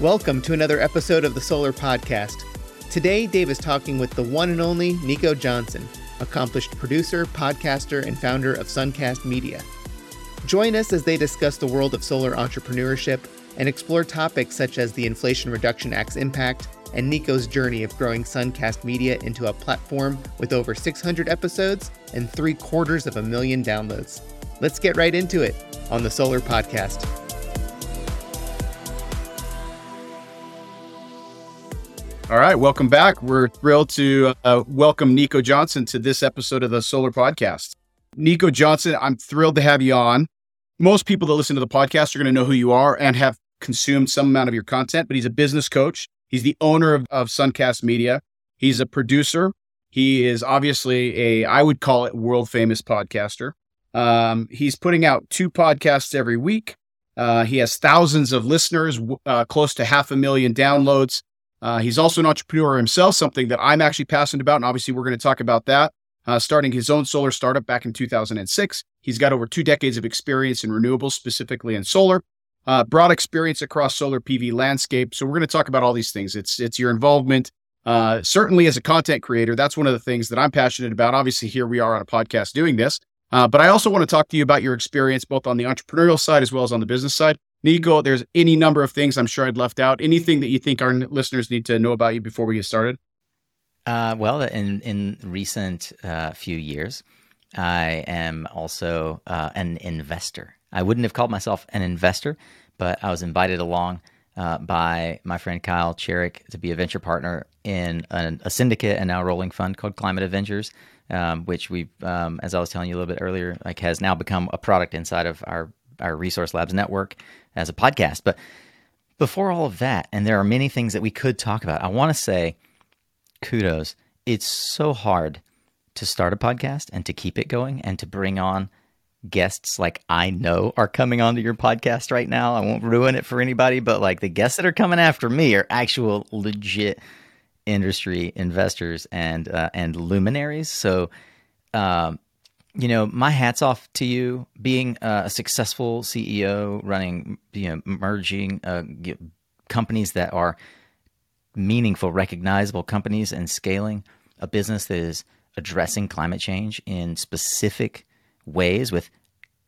Welcome to another episode of the Solar Podcast. Today, Dave is talking with the one and only Nico Johnson, accomplished producer, podcaster, and founder of Suncast Media. Join us as they discuss the world of solar entrepreneurship and explore topics such as the Inflation Reduction Act's impact and Nico's journey of growing Suncast Media into a platform with over 600 episodes and three quarters of a million downloads. Let's get right into it on the Solar Podcast. All right, welcome back. We're thrilled to uh, welcome Nico Johnson to this episode of the Solar Podcast. Nico Johnson, I'm thrilled to have you on. Most people that listen to the podcast are going to know who you are and have consumed some amount of your content, but he's a business coach. He's the owner of, of Suncast Media. He's a producer. He is obviously a, I would call it world famous podcaster. Um, he's putting out two podcasts every week. Uh, he has thousands of listeners, uh, close to half a million downloads. Uh, he's also an entrepreneur himself, something that I'm actually passionate about. And obviously, we're going to talk about that. Uh, starting his own solar startup back in 2006. He's got over two decades of experience in renewables, specifically in solar. Uh, broad experience across solar PV landscape. So we're going to talk about all these things. It's it's your involvement, uh, certainly as a content creator. That's one of the things that I'm passionate about. Obviously, here we are on a podcast doing this. Uh, but I also want to talk to you about your experience both on the entrepreneurial side as well as on the business side. Nico, there's any number of things I'm sure I'd left out. Anything that you think our listeners need to know about you before we get started? Uh, well, in in recent uh, few years, I am also uh, an investor. I wouldn't have called myself an investor, but I was invited along uh, by my friend Kyle Cherrick to be a venture partner in an, a syndicate and now rolling fund called Climate Avengers, um, which we, um, as I was telling you a little bit earlier, like has now become a product inside of our our Resource Labs network as a podcast. But before all of that, and there are many things that we could talk about, I want to say kudos. It's so hard to start a podcast and to keep it going and to bring on guests like I know are coming onto your podcast right now. I won't ruin it for anybody, but like the guests that are coming after me are actual legit industry investors and uh, and luminaries. So um, you know, my hats off to you being a successful CEO, running, you know, merging uh, companies that are meaningful, recognizable companies and scaling a business that is addressing climate change in specific ways with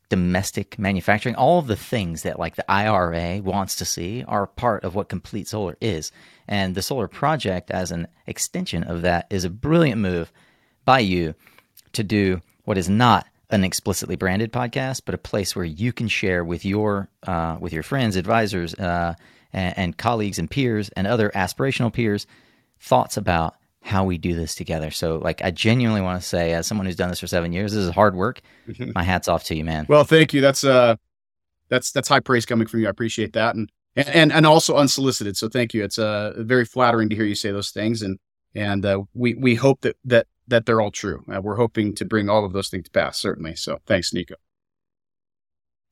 domestic manufacturing. All of the things that like the IRA wants to see are part of what complete solar is. And the solar project as an extension of that is a brilliant move by you to do what is not an explicitly branded podcast, but a place where you can share with your uh, with your friends, advisors, uh, and, and, colleagues and peers and other aspirational peers thoughts about how we do this together. So, like, I genuinely want to say, as someone who's done this for seven years, this is hard work. My hats off to you, man. Well, thank you. That's uh, that's that's high praise coming from you. I appreciate that, and and and also unsolicited. So, thank you. It's uh very flattering to hear you say those things, and and uh, we we hope that that that they're all true. Uh, we're hoping to bring all of those things to pass, certainly. So thanks, Nico.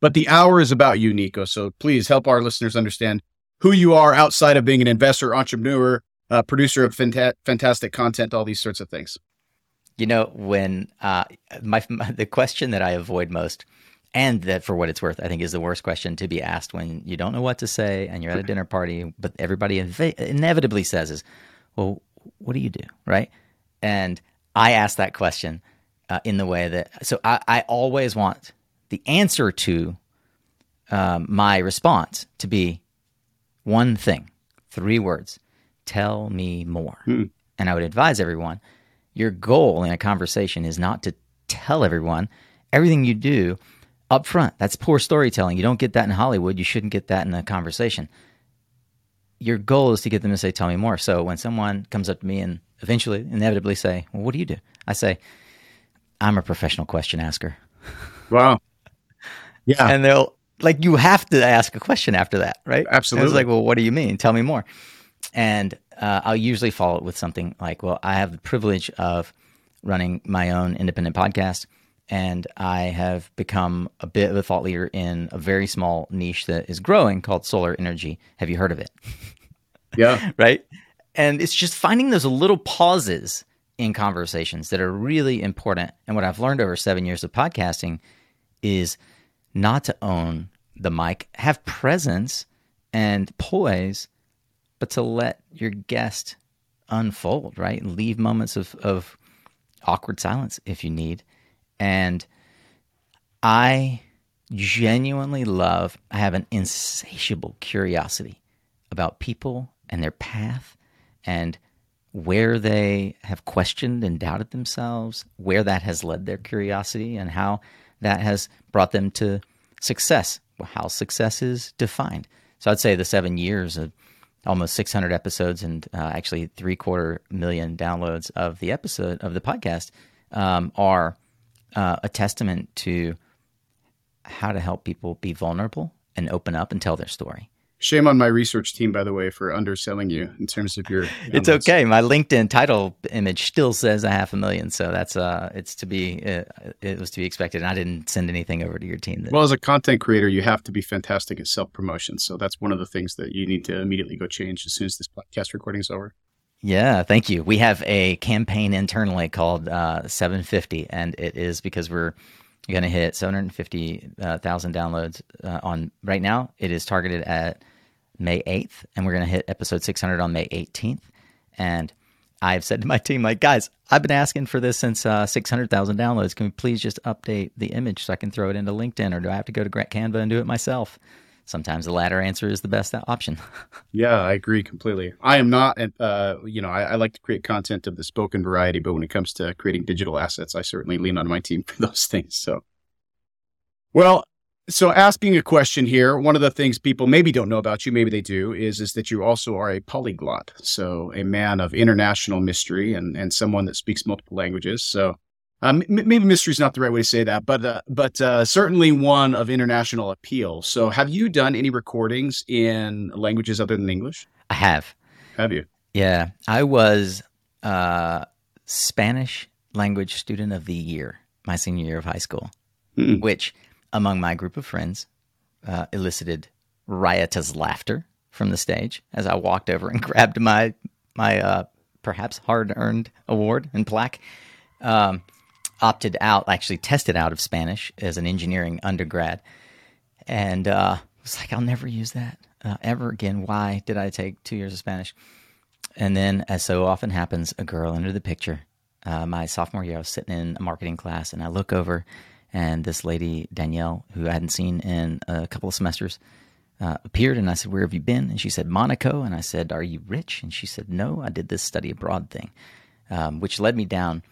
But the hour is about you, Nico. So please help our listeners understand who you are outside of being an investor, entrepreneur, uh, producer of fanta- fantastic content, all these sorts of things. You know, when uh, my, my the question that I avoid most, and that for what it's worth, I think is the worst question to be asked when you don't know what to say and you're at a dinner party, but everybody inv- inevitably says is, "Well, what do you do?" Right? And I ask that question uh, in the way that so I, I always want the answer to um, my response to be one thing, three words. Tell me more. Hmm. And I would advise everyone your goal in a conversation is not to tell everyone everything you do up front. That's poor storytelling. You don't get that in Hollywood. You shouldn't get that in a conversation. Your goal is to get them to say, Tell me more. So when someone comes up to me and eventually, inevitably say, Well, what do you do? I say, I'm a professional question asker. Wow. Yeah. And they'll, like, you have to ask a question after that, right? Absolutely. it's like, Well, what do you mean? Tell me more. And uh, I'll usually follow it with something like, Well, I have the privilege of running my own independent podcast. And I have become a bit of a thought leader in a very small niche that is growing called solar energy. Have you heard of it? Yeah. right? And it's just finding those little pauses in conversations that are really important. And what I've learned over seven years of podcasting is not to own the mic, have presence and poise, but to let your guest unfold, right? Leave moments of, of awkward silence if you need. And I genuinely love, I have an insatiable curiosity about people and their path and where they have questioned and doubted themselves, where that has led their curiosity, and how that has brought them to success, how success is defined. So I'd say the seven years of almost 600 episodes and uh, actually three quarter million downloads of the episode of the podcast um, are uh, a testament to how to help people be vulnerable and open up and tell their story. Shame on my research team, by the way, for underselling you in terms of your. it's okay. My LinkedIn title image still says a half a million, so that's uh, it's to be uh, it was to be expected. And I didn't send anything over to your team. That... Well, as a content creator, you have to be fantastic at self promotion. So that's one of the things that you need to immediately go change as soon as this podcast recording is over. Yeah, thank you. We have a campaign internally called uh, 750, and it is because we're going to hit 750,000 uh, downloads uh, on right now. It is targeted at May 8th, and we're going to hit episode 600 on May 18th. And I've said to my team, like, guys, I've been asking for this since uh, 600,000 downloads. Can we please just update the image so I can throw it into LinkedIn, or do I have to go to Canva and do it myself? Sometimes the latter answer is the best option. yeah, I agree completely. I am not, uh, you know, I, I, like to create content of the spoken variety, but when it comes to creating digital assets, I certainly lean on my team for those things. So, well, so asking a question here, one of the things people maybe don't know about you, maybe they do, is is that you also are a polyglot. So a man of international mystery and and someone that speaks multiple languages. So um, maybe mystery is not the right way to say that, but uh, but uh, certainly one of international appeal. So have you done any recordings in languages other than English? I have. Have you? Yeah, I was uh, Spanish language student of the year my senior year of high school, mm which among my group of friends uh, elicited riotous laughter from the stage as I walked over and grabbed my my uh, perhaps hard earned award and plaque. Um, opted out, actually tested out of Spanish as an engineering undergrad, and uh, was like, I'll never use that uh, ever again. Why did I take two years of Spanish? And then, as so often happens, a girl entered the picture. Uh, my sophomore year, I was sitting in a marketing class, and I look over and this lady Danielle, who I hadn't seen in a couple of semesters, uh, appeared, and I said, "Where have you been?" And she said, "Monaco." And I said, "Are you rich?" And she said, "No, I did this study abroad thing," um, which led me down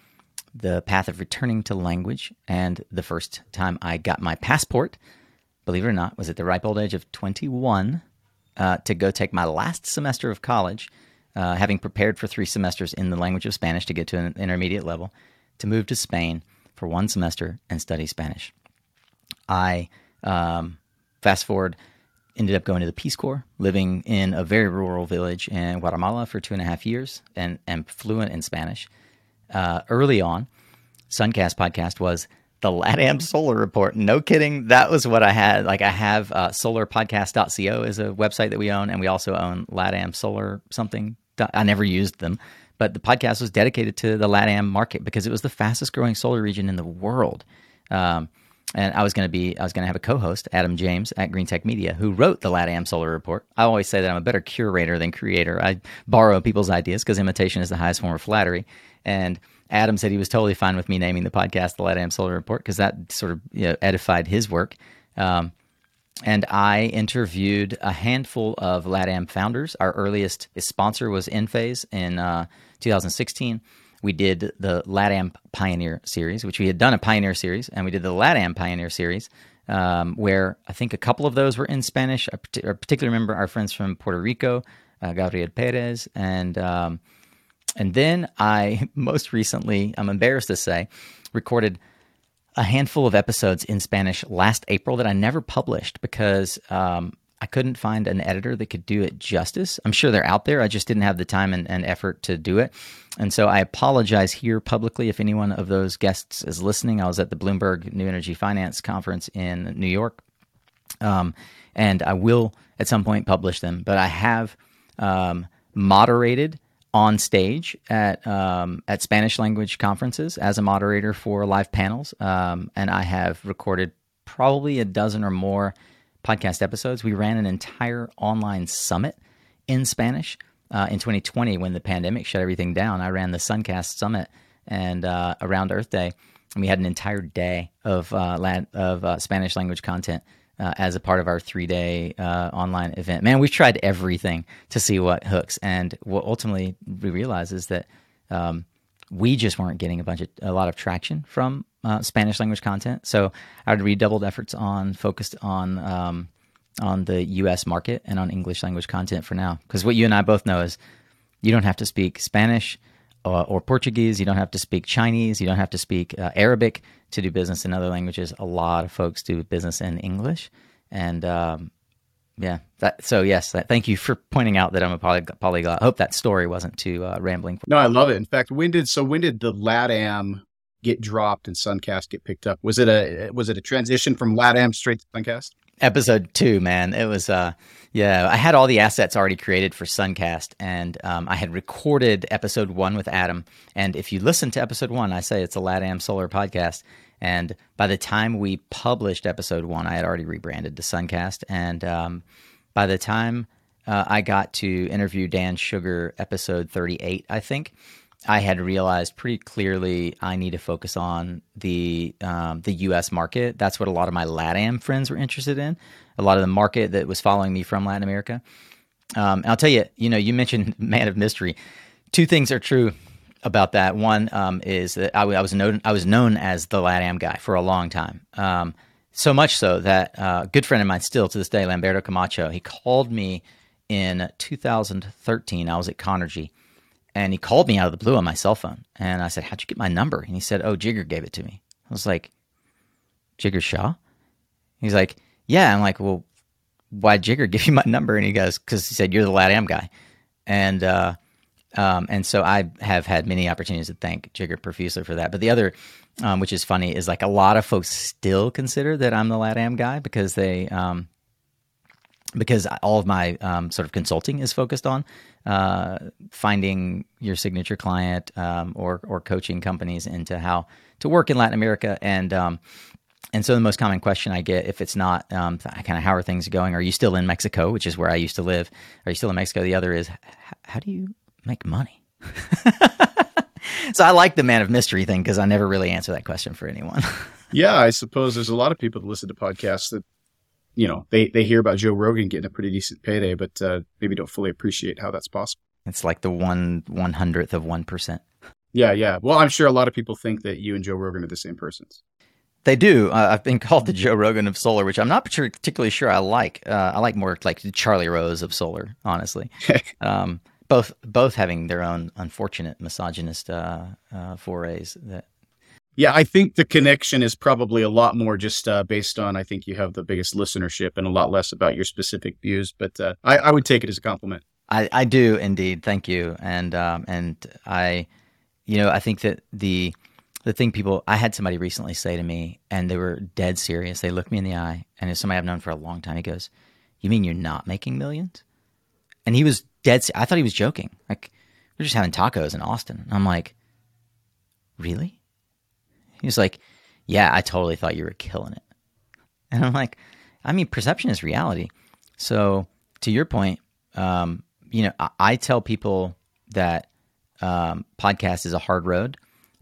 the path of returning to language. And the first time I got my passport, believe it or not, was at the ripe old age of 21 uh, to go take my last semester of college, uh, having prepared for three semesters in the language of Spanish to get to an intermediate level, to move to Spain for one semester and study Spanish. I um, fast forward, ended up going to the Peace Corps, living in a very rural village in Guatemala for two and a half years, and am fluent in Spanish. Uh, early on, Suncast podcast was the LATAM Solar Report. No kidding, that was what I had. Like I have uh, solarpodcast.co is a website that we own, and we also own LATAM Solar something. I never used them. But the podcast was dedicated to the LATAM market because it was the fastest growing solar region in the world. Um, and I was going to be, I was going to have a co-host, Adam James at Greentech Media, who wrote the LATAM Solar Report. I always say that I'm a better curator than creator. I borrow people's ideas because imitation is the highest form of flattery. And Adam said he was totally fine with me naming the podcast the LATAM Solar Report because that sort of you know, edified his work. Um, and I interviewed a handful of LATAM founders. Our earliest sponsor was Enphase in uh, 2016. We did the LATAM Pioneer Series, which we had done a Pioneer Series, and we did the LATAM Pioneer Series, um, where I think a couple of those were in Spanish. I, particularly remember our friends from Puerto Rico, uh, Gabriel Perez, and um, and then I most recently, I'm embarrassed to say, recorded a handful of episodes in Spanish last April that I never published because um, I couldn't find an editor that could do it justice. I'm sure they're out there. I just didn't have the time and, and, effort to do it. And so I apologize here publicly if anyone of those guests is listening. I was at the Bloomberg New Energy Finance Conference in New York. Um, and I will at some point publish them, but I have um, moderated on stage at um, at Spanish language conferences as a moderator for live panels, um, and I have recorded probably a dozen or more podcast episodes. We ran an entire online summit in Spanish. Uh, in 2020, when the pandemic shut everything down, I ran the Suncast Summit and uh, around Earth Day, and we had an entire day of uh, of uh, Spanish language content uh, as a part of our three day uh, online event. Man, we've tried everything to see what hooks, and what ultimately we realized is that um, we just weren't getting a bunch of a lot of traction from uh, Spanish language content. So I would redoubled efforts on focused on um, on the U.S. market and on English language content for now. Because what you and I both know is you don't have to speak Spanish or, or Portuguese. You don't have to speak Chinese. You don't have to speak uh, Arabic to do business in other languages. A lot of folks do business in English, and um, yeah. That, so yes, thank you for pointing out that I'm a poly- polyglot. I hope that story wasn't too uh, rambling. No, I love it. In fact, when did so when did the LATAM get dropped and Suncast get picked up? Was it a was it a transition from LATAM straight to Suncast? Episode two, man. It was uh yeah, I had all the assets already created for Suncast, and um, I had recorded episode one with Adam. And if you listen to episode one, I say it's a LATAM Solar podcast. And by the time we published episode one, I had already rebranded to Suncast. And um, by the time uh, I got to interview Dan Sugar, episode 38, I think, I had realized pretty clearly I need to focus on the um, the U.S. market. That's what a lot of my LATAM friends were interested in. A lot of the market that was following me from Latin America. Um, I'll tell you, you know, you mentioned Man of Mystery. Two things are true about that. One um, is that I, I, was known I was known as the LATAM guy for a long time. Um, so much so that uh, a good friend of mine still to this day, Lamberto Camacho, he called me in 2013. I was at Conergy and he called me out of the blue on my cell phone. And I said, How'd you get my number? And he said, Oh, Jigar gave it to me. I was like, Jigar Shah? He's like, Yeah. I'm like, Well, why'd Jigar give you my number? And he goes, Because he said, You're the LATAM guy. And, uh, um, and so I have had many opportunities to thank Jigar profusely for that. But the other, um, which is funny, is like a lot of folks still consider that I'm the LATAM guy because they, um, because all of my um, sort of consulting is focused on uh, finding your signature client um, or or coaching companies into how to work in Latin America. And um, and so the most common question I get if it's not um, kind of how are things going? Are you still in Mexico which is where I used to live? Are you still in Mexico? The other is how do you make money? So I like the man of mystery thing because I never really answer that question for anyone. Yeah I suppose there's a lot of people that listen to podcasts that you know, they, they hear about Joe Rogan getting a pretty decent payday, but uh, maybe don't fully appreciate how that's possible. It's like the one one hundredth of one percent. Yeah, yeah. Well, I'm sure a lot of people think that you and Joe Rogan are the same persons. They do. Uh, I've been called the Joe Rogan of solar, which I'm not particularly sure I like. Uh, I like more like the Charlie Rose of solar, honestly. um, both both having their own unfortunate misogynist uh, uh, forays that yeah, I think the connection is probably a lot more just uh, based on I think you have the biggest listenership and a lot less about your specific views. But uh, I, I, would take it as a compliment. I, I do indeed. Thank you. And um, and I, you know, I think that the the thing people I had somebody recently say to me, and they were dead serious. They looked me in the eye, and it's somebody I've known for a long time. He goes, "You mean you're not making millions? And he was dead. I thought he was joking. Like we're just having tacos in Austin. And I'm like, really? He was like, Yeah, I totally thought you were killing it. And I'm like, I mean, perception is reality. So to your point, um, you know, I, I, tell people that um, podcast is a hard road,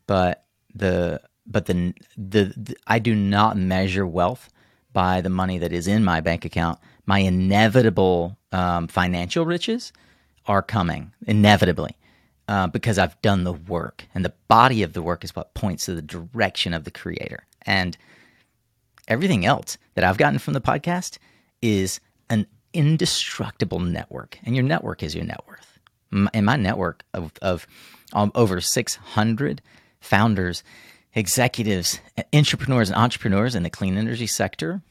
but the but the, the, the I do not measure wealth by the money that is in my bank account. My inevitable um, financial riches are coming inevitably uh, because I've done the work, and the body of the work is what points to the direction of the creator. And everything else that I've gotten from the podcast is an indestructible network, and your network is your net worth. In my network of, of um, over 600 founders, executives, entrepreneurs, and entrepreneurs in the clean energy sector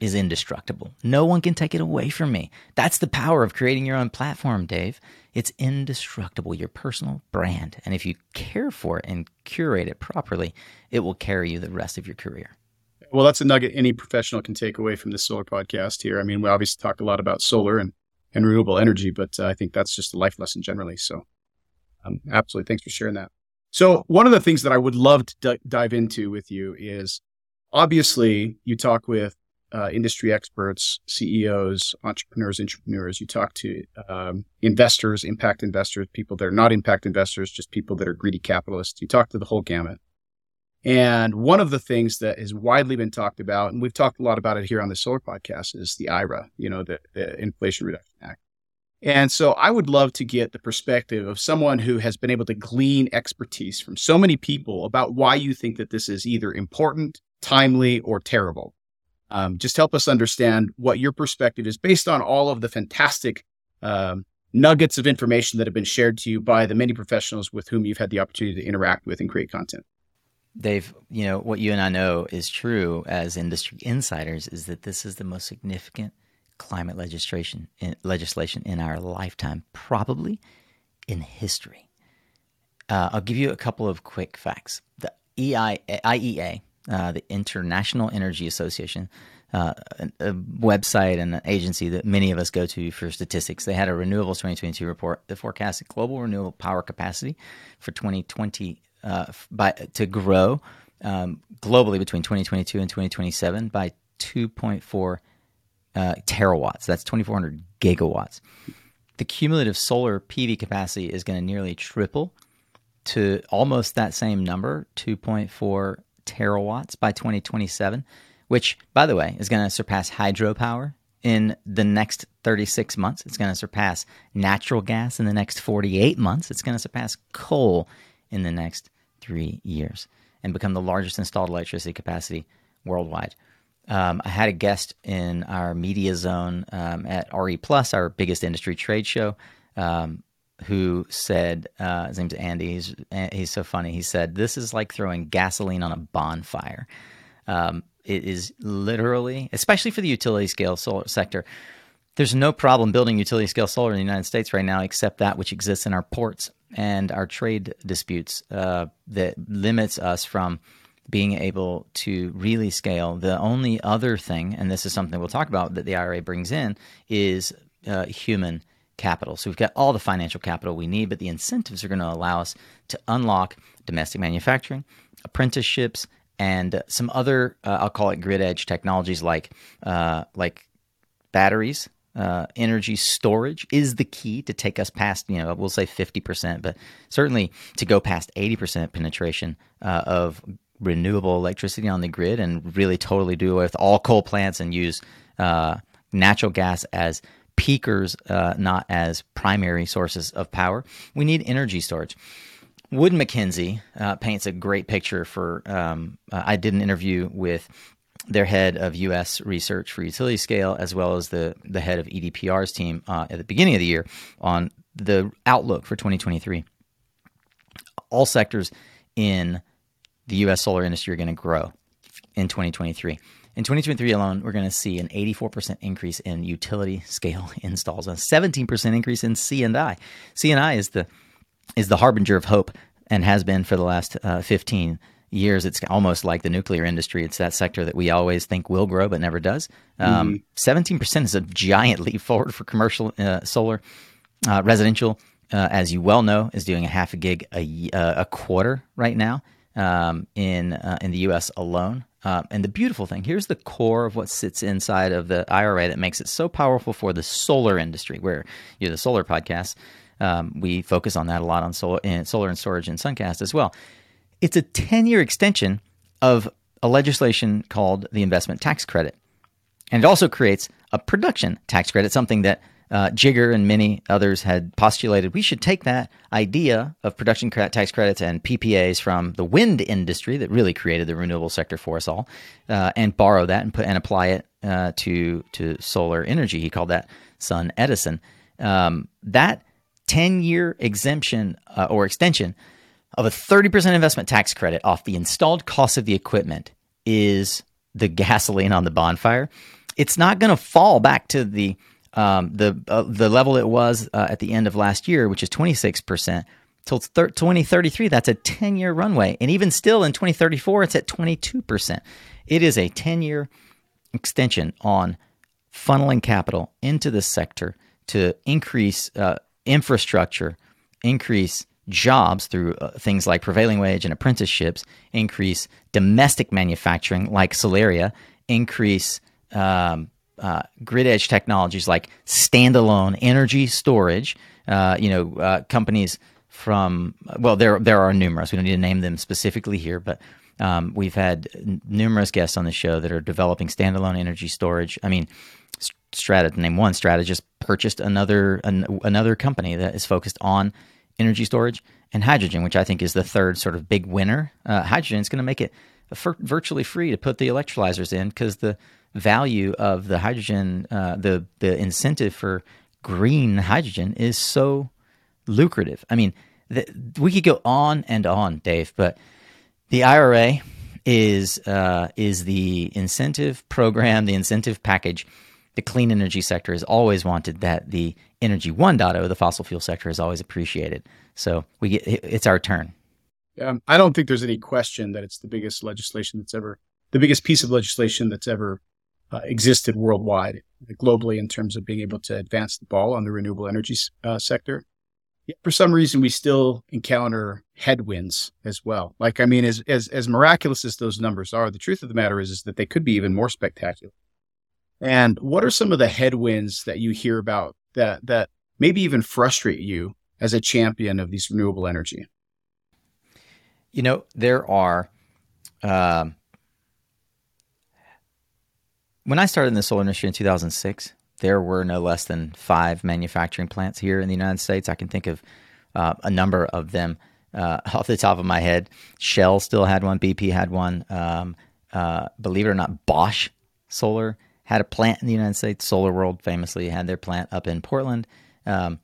is indestructible. No one can take it away from me. That's the power of creating your own platform, Dave. It's indestructible, your personal brand. And if you care for it and curate it properly, it will carry you the rest of your career. Well, that's a nugget any professional can take away from this solar podcast here. I mean, we obviously talk a lot about solar and, and renewable energy, but uh, I think that's just a life lesson generally. So, um, absolutely. Thanks for sharing that. So, one of the things that I would love to d- dive into with you is obviously you talk with uh, industry experts, CEOs, entrepreneurs, entrepreneurs. You talk to um, investors, impact investors, people that are not impact investors, just people that are greedy capitalists. You talk to the whole gamut. And one of the things that has widely been talked about, and we've talked a lot about it here on the Solar Podcast, is the IRA, you know, the, the Inflation Reduction Act. And so I would love to get the perspective of someone who has been able to glean expertise from so many people about why you think that this is either important, timely, or terrible. Um, just help us understand what your perspective is based on all of the fantastic um, nuggets of information that have been shared to you by the many professionals with whom you've had the opportunity to interact with and create content. Dave, you know, what you and I know is true as industry insiders is that this is the most significant climate legislation in, legislation in our lifetime, probably in history. Uh, I'll give you a couple of quick facts. The EI, IEA, uh, the International Energy Association, uh, a, a, website and an agency that many of us go to for statistics. They had a Renewables 2022 report that forecasted global renewable power capacity for 2020 uh, by to grow um, globally between 2022 and 2027 by 2.4 uh, terawatts. That's 2,400 gigawatts. The cumulative solar PV capacity is going to nearly triple to almost that same number, 2.4 terawatts by 2027, which, by the way, is going to surpass hydropower in the next 36 months. It's going to surpass natural gas in the next 48 months. It's going to surpass coal in the next three years and become the largest installed electricity capacity worldwide. Um, I had a guest in our media zone um, at RE Plus, our biggest industry trade show, um, who said, uh, his name's Andy. He's, he's so funny. He said, This is like throwing gasoline on a bonfire. Um, it is literally, especially for the utility scale solar sector, there's no problem building utility scale solar in the United States right now, except that which exists in our ports and our trade disputes uh, that limits us from being able to really scale. The only other thing, and this is something we'll talk about that the IRA brings in, is uh, human capital. So we've got all the financial capital we need, but the incentives are going to allow us to unlock domestic manufacturing, apprenticeships, and some other, uh, I'll call it grid edge technologies like uh, like batteries uh, energy storage is the key to take us past, you know, we'll say 50%, but certainly to go past 80% penetration uh, of renewable electricity on the grid and really totally do away with all coal plants and use uh, natural gas as peakers, uh, not as primary sources of power. We need energy storage. Wood Mackenzie uh, paints a great picture for. Um, uh, I did an interview with their head of U.S. research for utility scale, as well as the the head of EDPR's team uh, at the beginning of the year on the outlook for 2023. All sectors in the U.S. solar industry are going to grow in 2023. In 2023 alone, we're going to see an 84% increase in utility scale installs, a 17% increase in C&I. C&I is the is the harbinger of hope and has been for the last uh, 15 years, it's almost like the nuclear industry. It's that sector that we always think will grow but never does. Um, mm-hmm. 17% is a giant leap forward for commercial uh, solar. Uh, residential, uh, as you well know, is doing a half a gig a, uh, a quarter right now um, in uh, in the U.S. alone. Uh, and the beautiful thing here's the core of what sits inside of the IRA that makes it so powerful for the solar industry. Where you know the solar podcast, um, we focus on that a lot on solar, and solar and storage and Suncast as well. It's a 10 year extension of a legislation called the investment tax credit. And it also creates a production tax credit, something that uh, Jigar and many others had postulated. We should take that idea of production tax credits and PPAs from the wind industry that really created the renewable sector for us all, uh, and borrow that and put and apply it uh, to to solar energy. He called that SunEdison. Um, that ten year exemption uh, or extension of a 30% investment tax credit off the installed cost of the equipment is the gasoline on the bonfire. It's not going to fall back to the um, the uh, the level it was uh, at the end of last year, which is 26%, till thir- 2033. That's a 10 year runway. And even still in 2034, it's at 22%. It is a 10 year extension on funneling capital into the sector to increase uh, infrastructure, increase jobs through uh, things like prevailing wage and apprenticeships, increase domestic manufacturing like Solaria, increase um, uh, grid edge technologies like standalone energy storage. Uh, you know, uh, companies from well, there there are numerous. We don't need to name them specifically here, but um, we've had n- numerous guests on the show that are developing standalone energy storage. I mean, Strata, name one, Strata just purchased another an, another company that is focused on energy storage and hydrogen, which I think is the third sort of big winner. Uh, hydrogen is going to make it virtually free to put the electrolyzers in because the value of the hydrogen, uh, the the incentive for green hydrogen is so lucrative. I mean, the, we could go on and on, Dave, but the IRA is uh, is the incentive program, the incentive package. The clean energy sector has always wanted that. The energy 1.0, the fossil fuel sector, has always appreciated. So we get it's our turn. Um, I don't think there's any question that it's the biggest legislation that's ever, the biggest piece of legislation that's ever uh, existed worldwide, globally, in terms of being able to advance the ball on the renewable energy uh, sector. Yet for some reason, we still encounter headwinds as well. Like, I mean, as, as, as miraculous as those numbers are, the truth of the matter is, is that they could be even more spectacular. And what are some of the headwinds that you hear about that, that maybe even frustrate you as a champion of these renewable energy? You know, there are. Um, when I started in the solar industry in 2006, there were no less than five manufacturing plants here in the United States. I can think of uh, a number of them uh, off the top of my head. Shell still had one, BP had one. Um, uh, believe it or not, Bosch Solar had a plant in the United States. Solar World famously had their plant up in Portland. Um,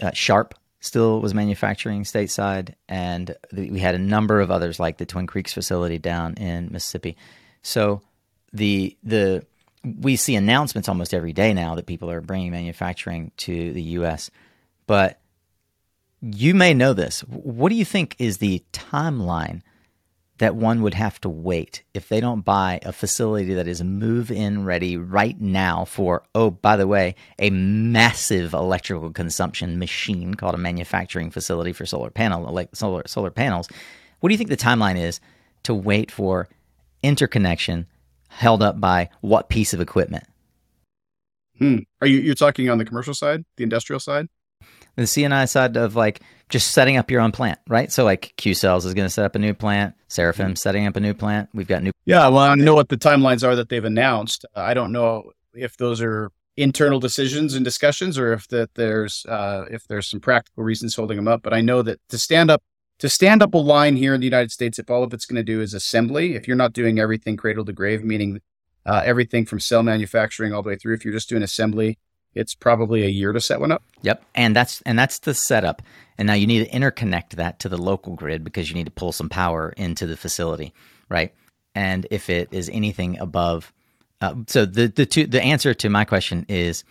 uh, Sharp still was manufacturing stateside, and we had a number of others like the Twin Creeks facility down in Mississippi. So the the we see announcements almost every day now that people are bringing manufacturing to the U.S. But you may know this. What do you think is the timeline that one would have to wait if they don't buy a facility that is move in ready right now for, oh, by the way, a massive electrical consumption machine called a manufacturing facility for solar panel like solar solar panels. What do you think the timeline is to wait for interconnection held up by what piece of equipment? Hmm. Are you you're talking on the commercial side, the industrial side? The CNI side of like just setting up your own plant, right? So like Q Cells is going to set up a new plant, Seraphim setting up a new plant. We've got new. Yeah, well, I know what the timelines are that they've announced. I don't know if those are internal decisions and discussions, or if that there's uh, if there's some practical reasons holding them up. But I know that to stand up to stand up a line here in the United States, if all of it's going to do is assembly, if you're not doing everything cradle to grave, meaning uh, everything from cell manufacturing all the way through, if you're just doing assembly, it's probably a year to set one up. Yep, and that's and that's the setup. And now you need to interconnect that to the local grid because you need to pull some power into the facility, right? And if it is anything above, uh, so the the two the answer to my question is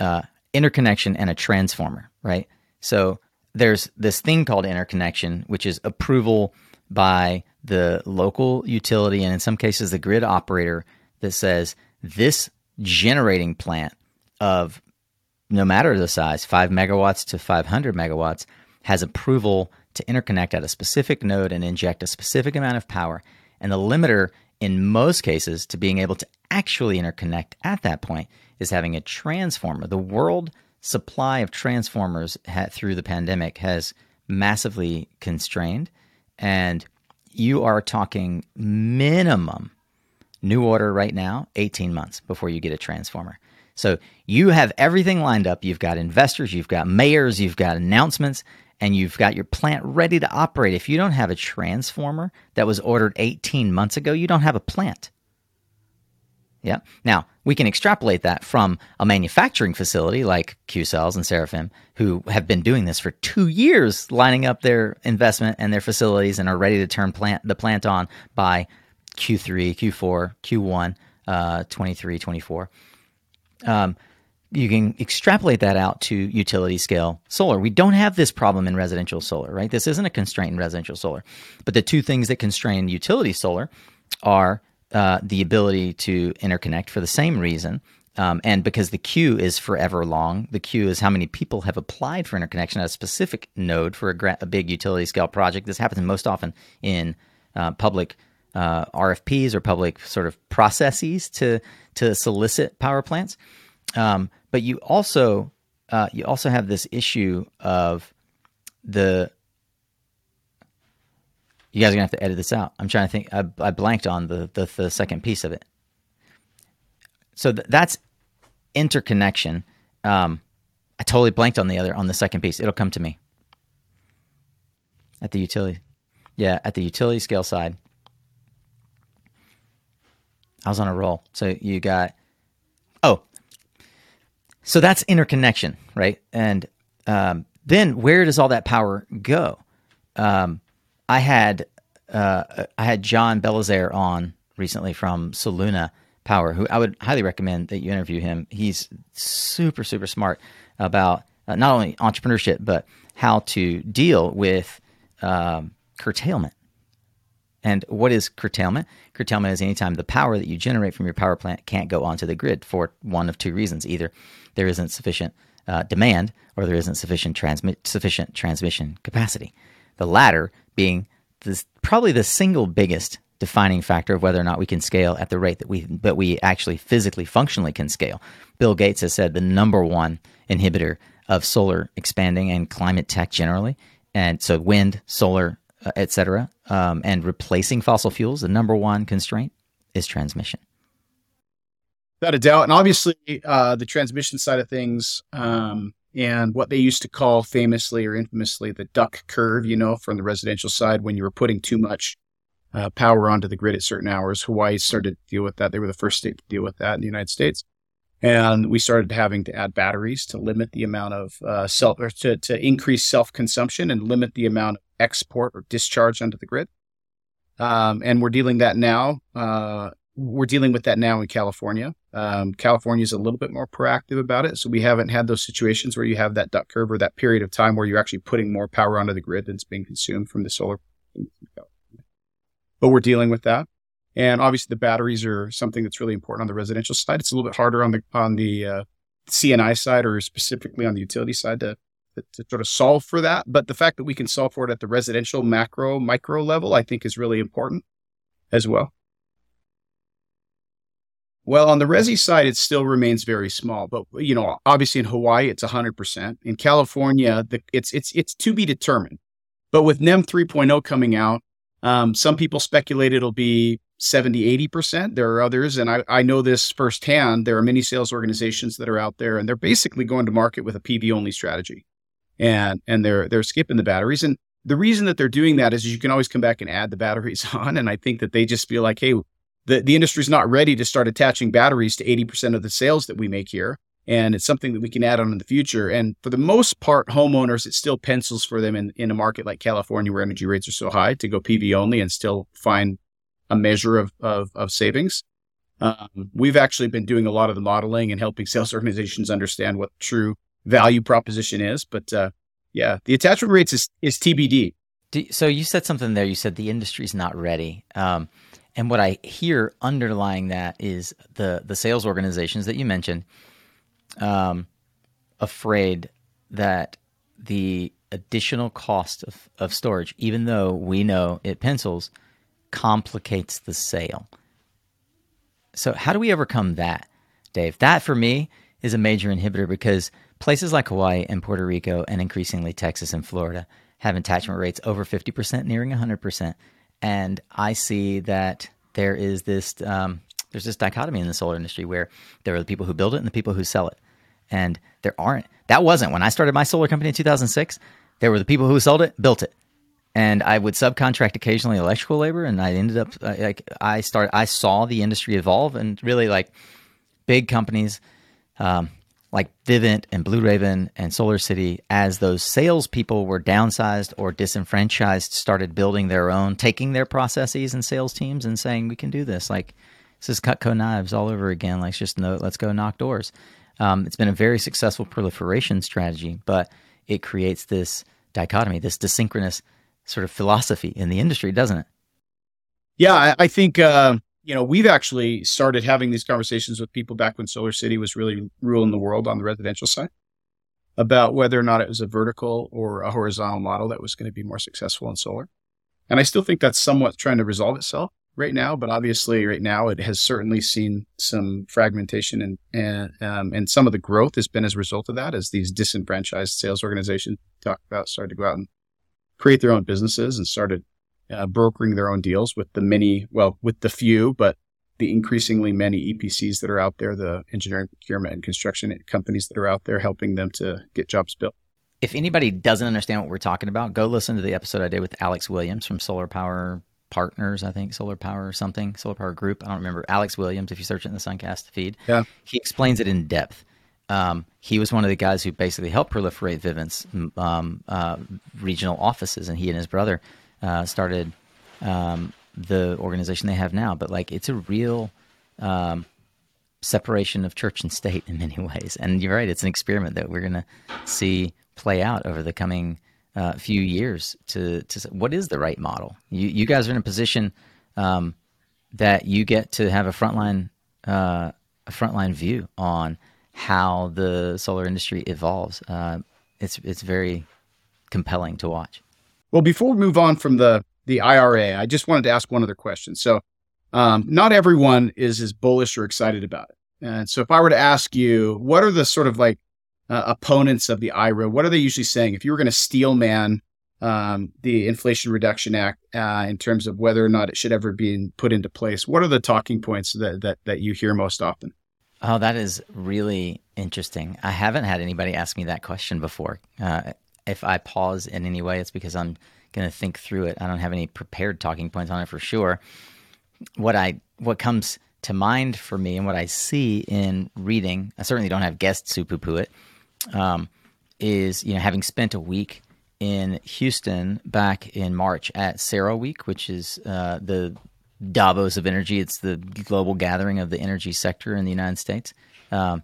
uh, interconnection and a transformer, right? So there's this thing called interconnection, which is approval by the local utility and in some cases the grid operator that says this generating plant of no matter the size, 5 megawatts to 500 megawatts, has approval to interconnect at a specific node and inject a specific amount of power. And the limiter, in most cases, to being able to actually interconnect at that point is having a transformer. The world supply of transformers ha- through the pandemic has massively constrained, and you are talking minimum new order right now 18 months before you get a transformer. So you have everything lined up. You've got investors, you've got mayors, you've got announcements, and you've got your plant ready to operate. If you don't have a transformer that was ordered 18 months ago, you don't have a plant. Yeah. Now, we can extrapolate that from a manufacturing facility like Q Cells and Seraphim, who have been doing this for two years, lining up their investment and their facilities and are ready to turn plant the plant on by Q3, Q4, Q1, uh, 23, 24. Um, you can extrapolate that out to utility scale solar. We don't have this problem in residential solar, right? This isn't a constraint in residential solar. But the two things that constrain utility solar are uh, the ability to interconnect for the same reason. Um, and because the queue is forever long, the queue is how many people have applied for interconnection at a specific node for a, gra- a big utility scale project. This happens most often in uh, public uh, RFPs or public sort of processes to to solicit power plants. Um, but you also uh, you also have this issue of the. You guys are gonna have to edit this out. I'm trying to think. I, I blanked on the, the, the second piece of it. So th- that's interconnection. Um, I totally blanked on the other on the second piece. It'll come to me at the utility. Yeah, at the utility scale side. I was on a roll. So you got oh, so that's interconnection, right? And um, then where does all that power go? Um, I had uh, I had John Belizaire on recently from Soluna Power, who I would highly recommend that you interview him. He's super super smart about uh, not only entrepreneurship but how to deal with um, curtailment. And what is curtailment? Curtailment is anytime the power that you generate from your power plant can't go onto the grid for one of two reasons: either there isn't sufficient uh, demand, or there isn't sufficient transmit sufficient transmission capacity. The latter being this, probably the single biggest defining factor of whether or not we can scale at the rate that we that we actually physically functionally can scale. Bill Gates has said the number one inhibitor of solar expanding and climate tech generally, and so wind, solar, uh, etc., um, and replacing fossil fuels. The number one constraint is transmission. Without a doubt, and obviously uh, the transmission side of things. Um, and what they used to call famously or infamously the duck curve, you know, from the residential side, when you were putting too much uh, power onto the grid at certain hours. Hawaii started to deal with that. They were the first state to deal with that in the United States. And we started having to add batteries to limit the amount of uh, self or to, to increase self consumption and limit the amount of export or discharge onto the grid. Um, and we're dealing that now. Uh, we're dealing with that now in California. Um, California is a little bit more proactive about it, so we haven't had those situations where you have that duck curve or that period of time where you're actually putting more power onto the grid than's being consumed from the solar but we're dealing with that. And obviously, the batteries are something that's really important on the residential side. It's a little bit harder on the on the uh, CNI side, or specifically on the utility side, to, to sort of solve for that. But the fact that we can solve for it at the residential macro micro level, I think, is really important as well. Well, on the resi side, it still remains very small, but you know, obviously in Hawaii, it's 100%. In California, the, it's it's it's to be determined. But with NEM 3.0 coming out, um, some people speculate it'll be 70, 80%. There are others, and I, I know this firsthand. There are many sales organizations that are out there, and they're basically going to market with a PV only strategy. And and they're they're skipping the batteries. And the reason that they're doing that is you can always come back and add the batteries on. And I think that they just feel like, hey, the, the industry's not ready to start attaching batteries to 80% of the sales that we make here and it's something that we can add on in the future. And for the most part, homeowners, it still pencils for them in, in a market like California where energy rates are so high to go PV only and still find a measure of, of, of savings. Um, we've actually been doing a lot of the modeling and helping sales organizations understand what true value proposition is. But uh, yeah, the attachment rates is, is TBD. So you said something there. You said the industry's not ready. Um, and what I hear underlying that is the the sales organizations that you mentioned um, afraid that the additional cost of, of storage, even though we know it pencils, complicates the sale. So, how do we overcome that, Dave? That for me is a major inhibitor because places like Hawaii and Puerto Rico, and increasingly Texas and Florida, have attachment rates over 50%, nearing 100%. And I see that there is this um, there's this dichotomy in the solar industry where there are the people who build it and the people who sell it. And there aren't, that wasn't when I started my solar company in 2006. There were the people who sold it, built it. And I would subcontract occasionally electrical labor. And I ended up like, I started, I saw the industry evolve and really like big companies, um, like Vivint and Blue Raven and Solar City, as those salespeople were downsized or disenfranchised, started building their own, taking their processes and sales teams and saying, "We can do this." Like this is Cutco knives all over again. Like just let's go knock doors. Um, it's been a very successful proliferation strategy, but it creates this dichotomy, this desynchronous sort of philosophy in the industry, doesn't it? Yeah, I, I think uh, you know we've actually started having these conversations with people back when Solar City was really ruling the world on the residential side about whether or not it was a vertical or a horizontal model that was going to be more successful in solar. And I still think that's somewhat trying to resolve itself. right now, but obviously right now it has certainly seen some fragmentation and and um, and some of the growth has been as a result of that as these disenfranchised sales organizations talked about started to go out and create their own businesses and started uh, brokering their own deals with the many, well, with the few, but the increasingly many EPCs that are out there, the engineering, procurement, and construction companies that are out there helping them to get jobs built. If anybody doesn't understand what we're talking about, go listen to the episode I did with Alex Williams from Solar Power Partners, I think, Solar Power or something, Solar Power Group. I don't remember. Alex Williams, if you search it in the Suncast feed, yeah. he explains it in depth. Um, he was one of the guys who basically helped proliferate Vivint's um, uh, regional offices, and he and his brother uh, started um, the organization they have now. But like, it's a real um, separation of church and state in many ways. And you're right; it's an experiment that we're going to see play out over the coming uh, few years. To to what is the right model? You you guys are in a position um, that you get to have a frontline uh, a frontline view on how the solar industry evolves. Uh, it's it's very compelling to watch. Well, before we move on from the the IRA, I just wanted to ask one other question. So, um, not everyone is as bullish or excited about it. And so, if I were to ask you, what are the sort of like uh, opponents of the IRA? What are they usually saying? If you were going to steel man um, the Inflation Reduction Act uh, in terms of whether or not it should ever be put into place, what are the talking points that that, that you hear most often? Oh, that is really interesting. I haven't had anybody ask me that question before. Uh, if I pause in any way, it's because I'm going to think through it. I don't have any prepared talking points on it for sure. What I what comes to mind for me and what I see in reading, I certainly don't have guests who poo poo it. Um, is you know having spent a week in Houston back in March at CERAWeek, which is uh, the Davos of energy. It's the global gathering of the energy sector in the United States. Um,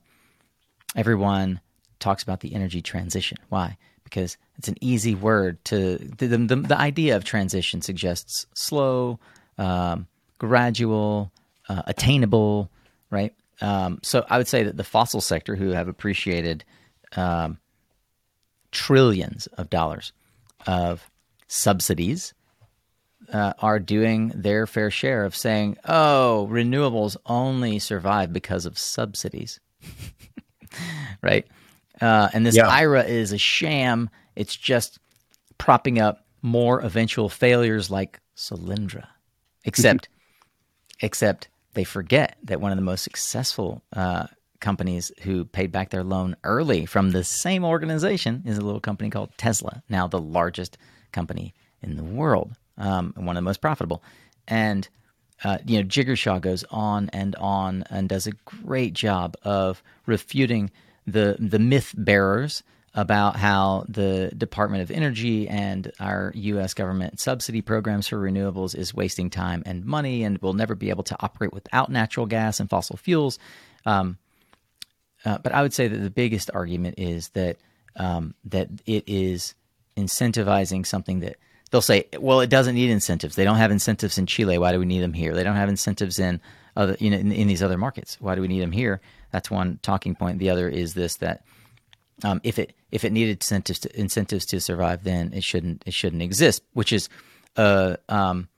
everyone talks about the energy transition. Why? Because it's an easy word to the the, the idea of transition suggests slow, um, gradual, uh, attainable, right? Um, so I would say that the fossil sector, who have appreciated um, trillions of dollars of subsidies, uh, are doing their fair share of saying, "Oh, renewables only survive because of subsidies." right? Uh, and this yeah. IRA is a sham it's just propping up more eventual failures like Solyndra. Except, except they forget that one of the most successful uh, companies who paid back their loan early from the same organization is a little company called Tesla, now the largest company in the world, um, and one of the most profitable. And uh, you know, Jigar Shah goes on and on and does a great job of refuting the the myth bearers about how the Department of Energy and our U.S. government subsidy programs for renewables is wasting time and money, and we'll never be able to operate without natural gas and fossil fuels. Um, uh, but I would say that the biggest argument is that um, that it is incentivizing something that they'll say, well, it doesn't need incentives. They don't have incentives in Chile. Why do we need them here? They don't have incentives in other, you know, in, in these other markets. Why do we need them here? That's one talking point. The other is this that um, if it if it needed incentives to, incentives to survive, then it shouldn't it shouldn't exist. Which is uh, um,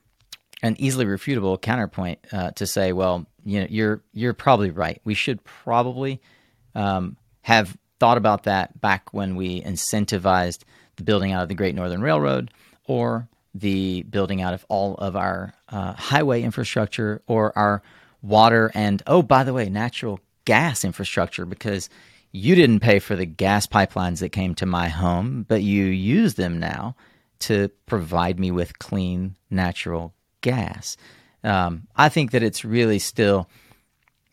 an easily refutable counterpoint uh, to say, well, you know, you're you're probably right. We should probably um, have thought about that back when we incentivized the building out of the Great Northern Railroad or the building out of all of our uh, highway infrastructure or our water and oh by the way natural gas infrastructure because you didn't pay for the gas pipelines that came to my home, but you use them now to provide me with clean natural gas. Um, I think that it's really still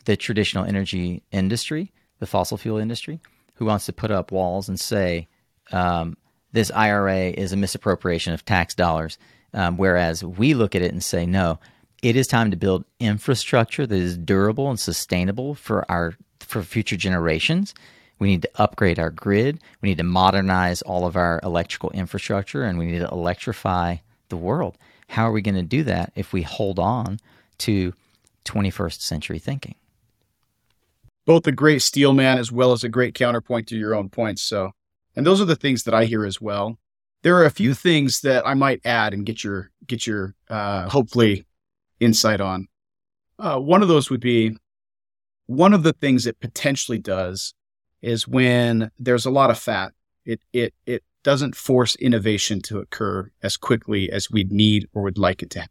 the traditional energy industry, the fossil fuel industry, who wants to put up walls and say um, this IRA is a misappropriation of tax dollars. Um, whereas we look at it and say, no, it is time to build infrastructure that is durable and sustainable for our for future generations. We need to upgrade our grid. We need to modernize all of our electrical infrastructure and we need to electrify the world. How are we going to do that if we hold on to 21st century thinking? Both a great steel man as well as a great counterpoint to your own points. So, and those are the things that I hear as well. There are a few things that I might add and get your get your uh, hopefully insight on. Uh, one of those would be one of the things it potentially does is when there's a lot of fat, it it it doesn't force innovation to occur as quickly as we'd need or would like it to.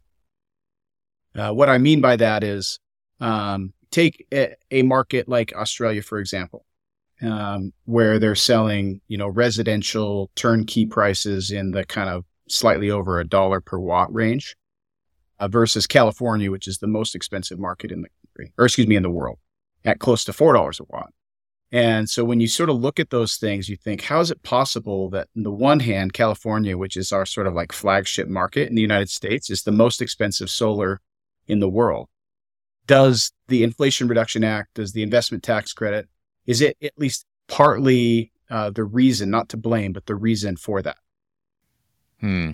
Uh, what I mean by that is, um, take a, a, market like Australia, for example, um, where they're selling, you know, residential turnkey prices in the kind of slightly over a dollar per watt range, uh, versus California, which is the most expensive market in the country, or excuse me, in the world, at close to four dollars a watt. And so when you sort of look at those things, you think, how is it possible that on the one hand, California, which is our sort of like flagship market in the United States, is the most expensive solar in the world? Does the Inflation Reduction Act, does the investment tax credit, is it at least partly uh, the reason, not to blame, but the reason for that? Hmm.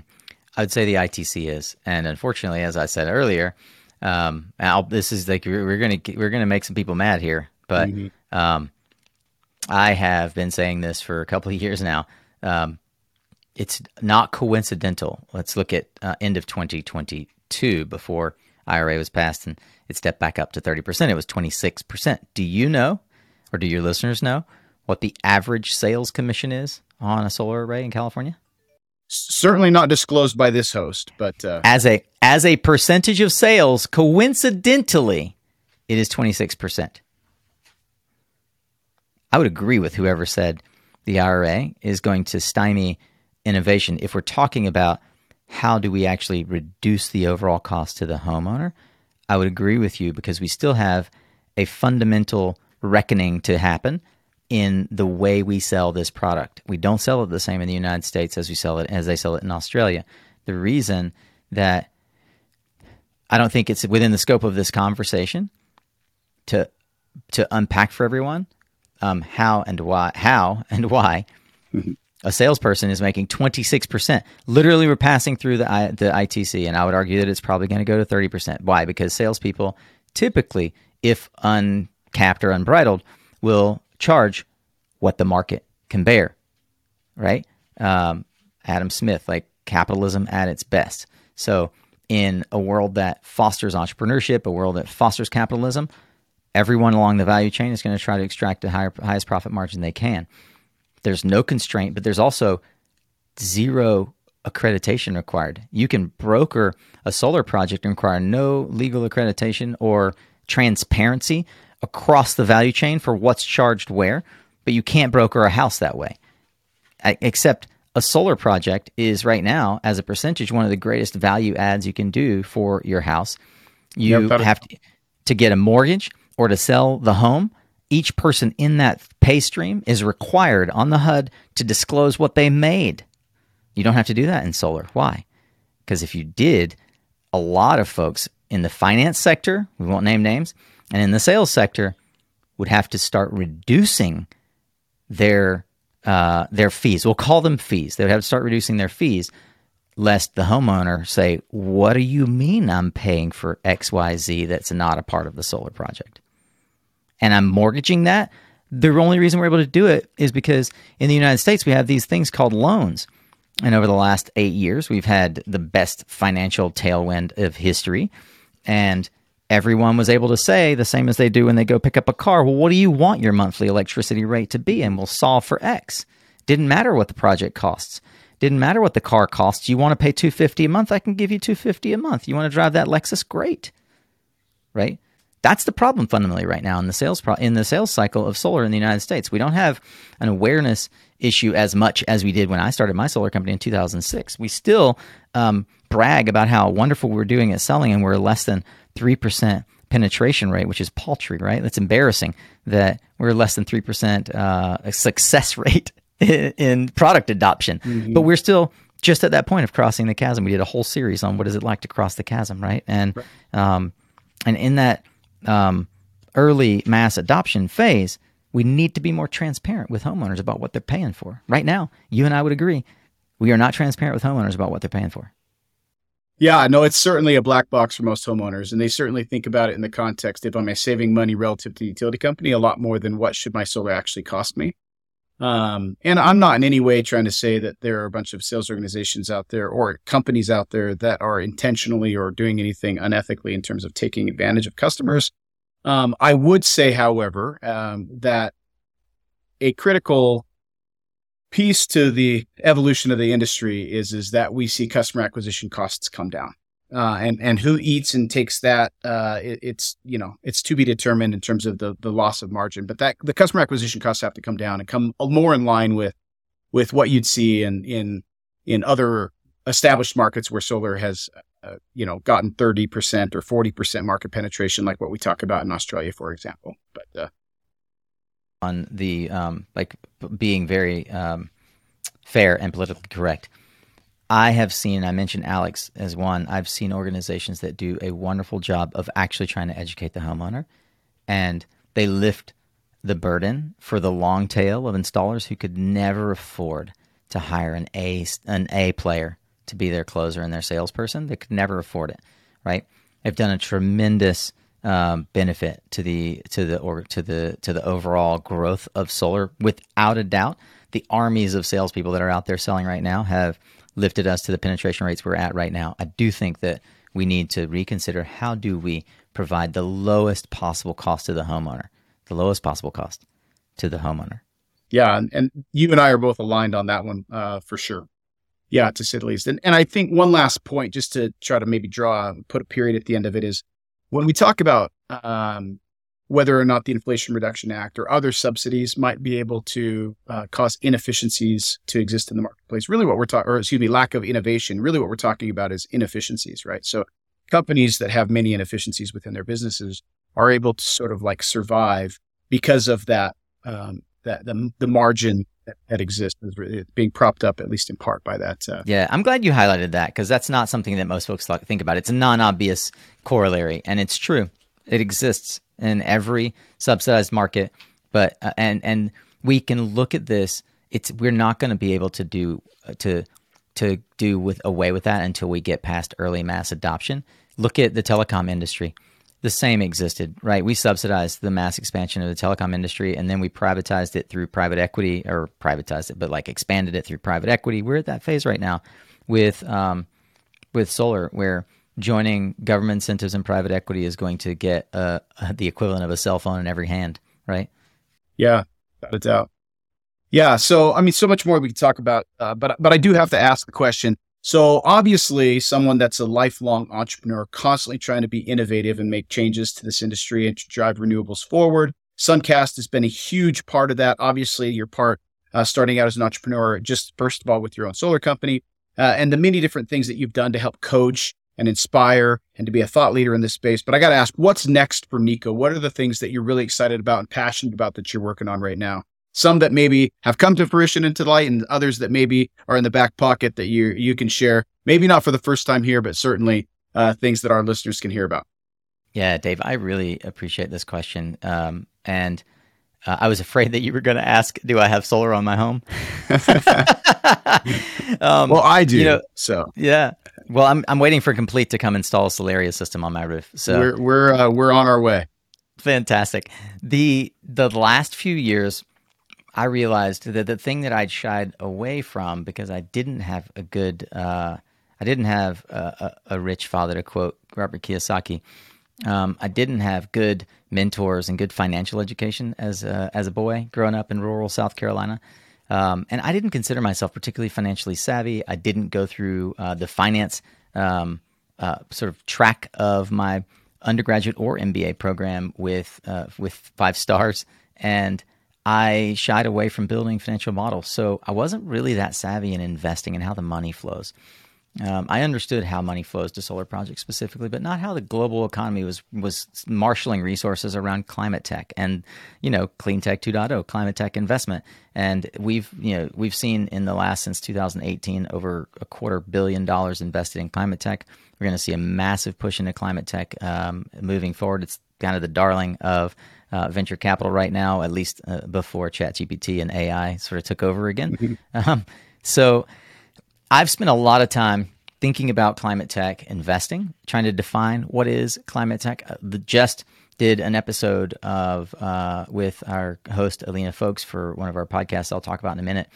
I'd say the ITC is, and unfortunately, as I said earlier, um, Al, this is like we're, we're gonna we're gonna make some people mad here, but mm-hmm. um, I have been saying this for a couple of years now. Um, it's not coincidental. Let's look at uh, end of 2022 before IRA was passed and it stepped back up to 30%. It was 26%. Do you know, or do your listeners know, what the average sales commission is on a solar array in California? Certainly not disclosed by this host, but uh... as a as a percentage of sales, coincidentally, it is 26%. I would agree with whoever said the IRA is going to stymie innovation. If we're talking about how do we actually reduce the overall cost to the homeowner, I would agree with you because we still have a fundamental reckoning to happen in the way we sell this product. We don't sell it the same in the United States as we sell it as they sell it in Australia. The reason that I don't think it's within the scope of this conversation to to unpack for everyone um, how and why how and why a salesperson is making 26%. Literally, we're passing through the, I, the ITC, and I would argue that it's probably going to go to 30%. Why? Because salespeople typically, if uncapped or unbridled, will charge what the market can bear, right? Um, Adam Smith, like capitalism at its best. So, in a world that fosters entrepreneurship, a world that fosters capitalism, everyone along the value chain is going to try to extract the higher, highest profit margin they can. There's no constraint, but there's also zero accreditation required. You can broker a solar project and require no legal accreditation or transparency across the value chain for what's charged where, but you can't broker a house that way. Except a solar project is right now, as a percentage, one of the greatest value adds you can do for your house. You yep, have to, to get a mortgage or to sell the home, each person in that pay stream is required on the HUD to disclose what they made. You don't have to do that in solar. Why? Because if you did, a lot of folks in the finance sector, we won't name names, and in the sales sector would have to start reducing their uh, their fees. We'll call them fees. They would have to start reducing their fees, lest the homeowner say, "What do you mean I'm paying for X Y Z that's not a part of the solar project?" and I'm mortgaging that, the only reason we're able to do it is because in the United States we have these things called loans. And over the last eight years, we've had the best financial tailwind of history. And everyone was able to say the same as they do when they go pick up a car well, what do you want your monthly electricity rate to be? And we'll solve for X. Didn't matter what the project costs. Didn't matter what the car costs. You want to pay 250 a month? I can give you 250 a month. You want to drive that Lexus? Great. Right? That's the problem fundamentally right now in the sales pro- in the sales cycle of solar in the United States. We don't have an awareness issue as much as we did when I started my solar company in 2006. We still um, brag about how wonderful we're doing at selling, and we're less than three percent penetration rate, which is paltry, right? That's embarrassing that we're less than three percent uh, success rate in, in product adoption, mm-hmm. but we're still just at that point of crossing the chasm. We did a whole series on what is it like to cross the chasm, right? And right. Um, and in that um, early mass adoption phase, we need to be more transparent with homeowners about what they're paying for. Right now, you and I would agree, we are not transparent with homeowners about what they're paying for. Yeah, no, it's certainly a black box for most homeowners, and they certainly think about it in the context of am I saving money relative to the utility company a lot more than what should my solar actually cost me. Um, and I'm not in any way trying to say that there are a bunch of sales organizations out there or companies out there that are intentionally or doing anything unethically in terms of taking advantage of customers. Um, I would say, however, um, that a critical piece to the evolution of the industry is is that we see customer acquisition costs come down. Uh, and and who eats and takes that uh, it, it's you know it's to be determined in terms of the the loss of margin but that the customer acquisition costs have to come down and come more in line with with what you'd see in in in other established markets where solar has uh, you know gotten 30% or 40% market penetration like what we talk about in Australia for example but uh, on the um, like being very um, fair and politically correct I have seen, I mentioned Alex as one, I've seen organizations that do a wonderful job of actually trying to educate the homeowner and they lift the burden for the long tail of installers who could never afford to hire an A an A player to be their closer and their salesperson. They could never afford it, right? They've done a tremendous um, benefit to the to the or to the to the overall growth of solar. Without a doubt, the armies of salespeople that are out there selling right now have lifted us to the penetration rates we're at right now. I do think that we need to reconsider how do we provide the lowest possible cost to the homeowner, the lowest possible cost to the homeowner. Yeah, and, and you and I are both aligned on that one uh, for sure. Yeah, to say the least. And and I think one last point, just to try to maybe draw put a period at the end of it, is when we talk about um, whether or not the Inflation Reduction Act or other subsidies might be able to uh, cause inefficiencies to exist in the marketplace. Really, what we're talking, or excuse me, lack of innovation. Really, what we're talking about is inefficiencies, right? So, companies that have many inefficiencies within their businesses are able to sort of like survive because of that, um, that the, the margin that, that exists is being propped up at least in part by that. Uh, yeah, I'm glad you highlighted that because that's not something that most folks think about. It's a non-obvious corollary, and it's true. It exists in every subsidized market. But uh, and and we can look at this. It's we're not going to be able to do uh, to to do with away with that until we get past early mass adoption. Look at the telecom industry. The same existed, right? We subsidized the mass expansion of the telecom industry and then we privatized it through private equity or privatized it, but like expanded it through private equity. We're at that phase right now with um, with solar where joining government incentives and private equity is going to get uh, the equivalent of a cell phone in every hand, right? Yeah, without a doubt. Yeah, so I mean, so much more we could talk about, uh, but but I do have to ask the question. So obviously, someone that's a lifelong entrepreneur, constantly trying to be innovative and make changes to this industry and to drive renewables forward. Suncast has been a huge part of that. Obviously, your part uh, starting out as an entrepreneur, just first of all with your own solar company, uh, and the many different things that you've done to help coach and inspire and to be a thought leader in this space. But I got to ask, what's next for Nico? What are the things that you're really excited about and passionate about that you're working on right now? Some that maybe have come to fruition into light and others that maybe are in the back pocket that you you can share. Maybe not for the first time here, but certainly uh, things that our listeners can hear about. Yeah, Dave, I really appreciate this question. Um, and uh, I was afraid that you were going to ask, "Do I have solar on my home?" um, well, I do. You know, so yeah. Well, I'm I'm waiting for Complete to come install a Solaria system on my roof. So we're we're uh, we're on our way. Fantastic. The the last few years, I realized that the thing that I'd shied away from because I didn't have a good, uh, I didn't have a, a, a rich father to quote Robert Kiyosaki um, I didn't have good mentors and good financial education as a, as a boy growing up in rural South Carolina. Um, and I didn't consider myself particularly financially savvy. I didn't go through uh, the finance um, uh, sort of track of my undergraduate or MBA program with uh, with five stars, and I shied away from building financial models. So I wasn't really that savvy in investing and how the money flows. Um, I understood how money flows to solar projects specifically, but not how the global economy was was marshaling resources around climate tech and you know clean tech 2.0, climate tech investment. And we've you know we've seen in the last since 2018 over a quarter billion dollars invested in climate tech. We're going to see a massive push into climate tech um, moving forward. It's kind of the darling of uh, venture capital right now, at least uh, before ChatGPT and AI sort of took over again. Mm-hmm. Um, so I've spent a lot of time thinking about climate tech investing, trying to define what is climate tech. Uh, the just did an episode of uh, with our host Alina Folks for one of our podcasts. I'll talk about in a minute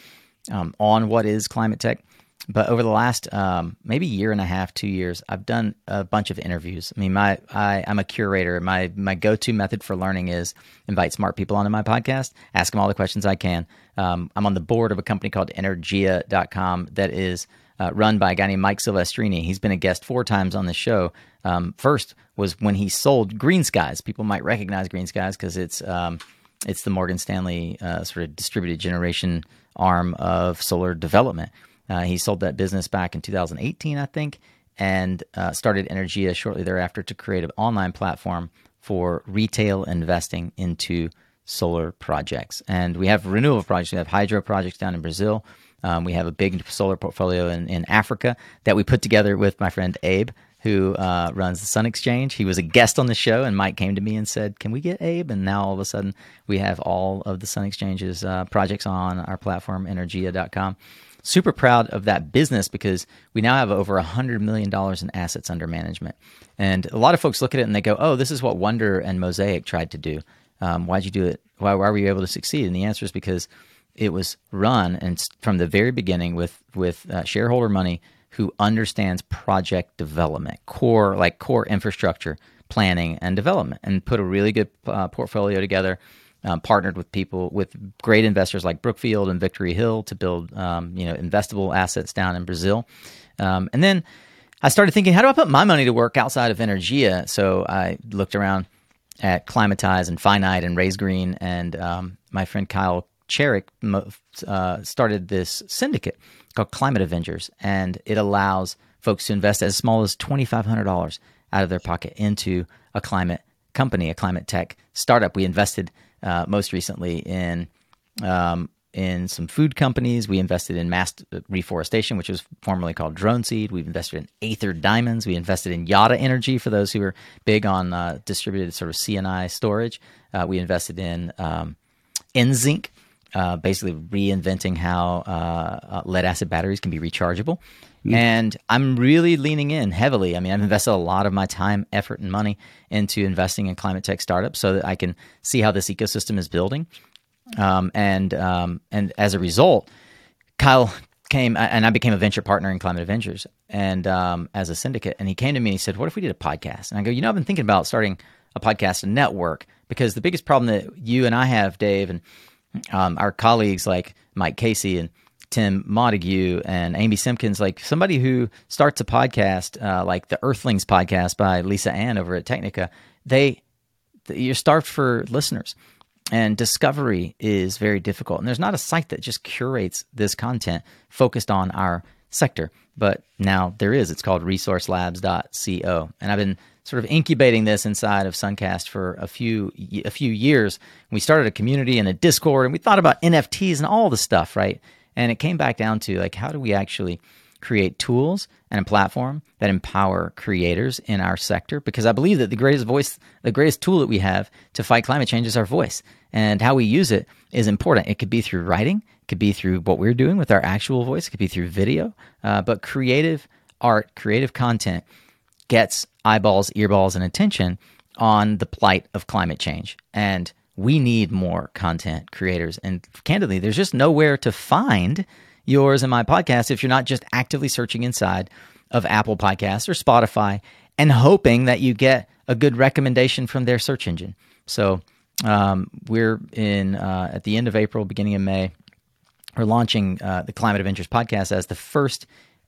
um, on what is climate tech. But over the last um, maybe year and a half, two years, I've done a bunch of interviews. I mean, my I, I'm a curator. My my go to method for learning is invite smart people onto my podcast, ask them all the questions I can. Um, I'm on the board of a company called Energea.com that is uh, run by a guy named Mike Silvestrini. He's been a guest four times on the show. Um, first was when he sold Greenskies. People might recognize Greenskies because it's um, it's the Morgan Stanley uh, sort of distributed generation arm of solar development. Uh, he sold that business back in 2018, I think, and uh, started Energea shortly thereafter to create an online platform for retail investing into solar projects. And we have renewable projects. We have hydro projects down in Brazil. Um, we have a big solar portfolio in, in Africa that we put together with my friend Abe, who uh, runs the Sun Exchange. He was a guest on the show, and Mike came to me and said, "Can we get Abe?" And now all of a sudden, we have all of the Sun Exchange's uh, projects on our platform, Energea.com. Super proud of that business because we now have over $100 million in assets under management. And a lot of folks look at it and they go, oh, this is what Wunder and Mosaic tried to do. Um, why'd you do it? Why, why were you able to succeed? And the answer is because it was run and from the very beginning with with uh, shareholder money who understands project development, core like core infrastructure planning and development, and put a really good uh, portfolio together. Um, partnered with people with great investors like Brookfield and Victory Hill to build um, you know investable assets down in Brazil, um, and then I started thinking, how do I put my money to work outside of Energea? So I looked around at Climatize and Finite and Raise Green, and um, my friend Kyle Cherick uh, started this syndicate called Climate Avengers, and it allows folks to invest as small as $2,500 out of their pocket into a climate company, a climate tech startup. We invested uh, most recently in um, in some food companies. We invested in Mast Reforestation, which was formerly called DroneSeed. We've invested in Aether Diamonds. We invested in Yotta Energy for those who are big on uh, distributed sort of C&I storage. Uh, we invested in um, Enzinc, uh, basically reinventing how uh, uh, lead acid batteries can be rechargeable. And I'm really leaning in heavily. I mean, I've invested a lot of my time, effort, and money into investing in climate tech startups so that I can see how this ecosystem is building. Um, and um, and as a result, Kyle came and I became a venture partner in Climate Ventures and um, as a syndicate. And he came to me and he said, "What if we did a podcast?" And I go, "You know, I've been thinking about starting a podcast network because the biggest problem that you and I have, Dave, and um, our colleagues like Mike Casey and Tim Montague and Amy Simpkins, like somebody who starts a podcast uh, like the Earthlings podcast by Lisa Ann over at Technica, they you're starved for listeners. And discovery is very difficult. And there's not a site that just curates this content focused on our sector. But now there is. It's called resourcelabs.co. And I've been sort of incubating this inside of Suncast for a few a few years. We started a community and a Discord, and we thought about NFTs and all the stuff, right? And it came back down to like, how do we actually create tools and a platform that empower creators in our sector? Because I believe that the greatest voice, the greatest tool that we have to fight climate change is our voice, and how we use it is important. It could be through writing, it could be through what we're doing with our actual voice, it could be through video, uh, but creative art, creative content gets eyeballs, earballs, and attention on the plight of climate change. And we need more content creators. And candidly, there's just nowhere to find yours and my podcast if you're not just actively searching inside of Apple Podcasts or Spotify and hoping that you get a good recommendation from their search engine. So um, we're in uh, at the end of April, beginning of May. We're launching uh, the Climate of Interest podcast as the first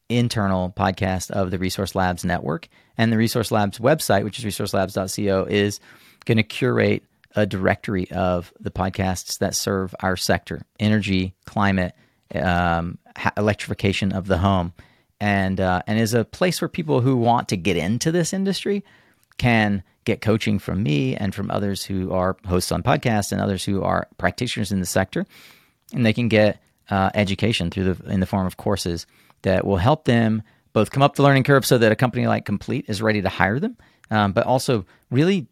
internal podcast of the Resource Labs network. And the Resource Labs website, which is resourcelabs.co, is going to curate a directory of the podcasts that serve our sector energy, climate, um, electrification of the home. And, uh, and is a place where people who want to get into this industry can get coaching from me and from others who are hosts on podcasts and others who are practitioners in the sector. And they can get uh, education through the in the form of courses that will help them both come up the learning curve so that a company like Complete is ready to hire them, um, but also really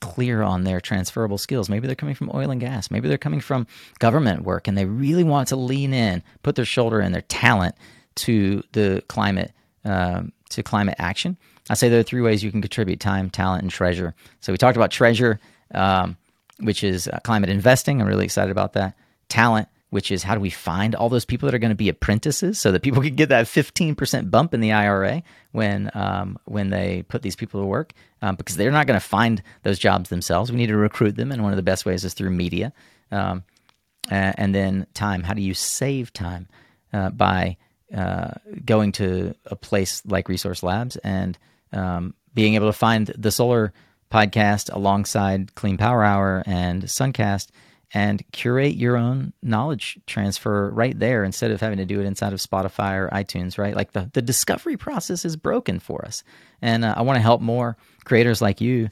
clear on their transferable skills. Maybe they're coming from oil and gas. Maybe they're coming from government work and they really want to lean in, put their shoulder and their talent to the climate um, to climate action. I say there are three ways you can contribute: time, talent, and treasure. So we talked about treasure, um, which is uh, climate investing. I'm really excited about that. Talent, which is how do we find all those people that are going to be apprentices so that people can get that 15% bump in the IRA when um, when they put these people to work um, because they're not going to find those jobs themselves. We need to recruit them, and one of the best ways is through media. Um, and then time. How do you save time uh, by uh, going to a place like Resource Labs and um, being able to find the solar podcast alongside Clean Power Hour and Suncast and curate your own knowledge transfer right there instead of having to do it inside of Spotify or iTunes, right? Like the, the discovery process is broken for us. And uh, I want to help more creators like you,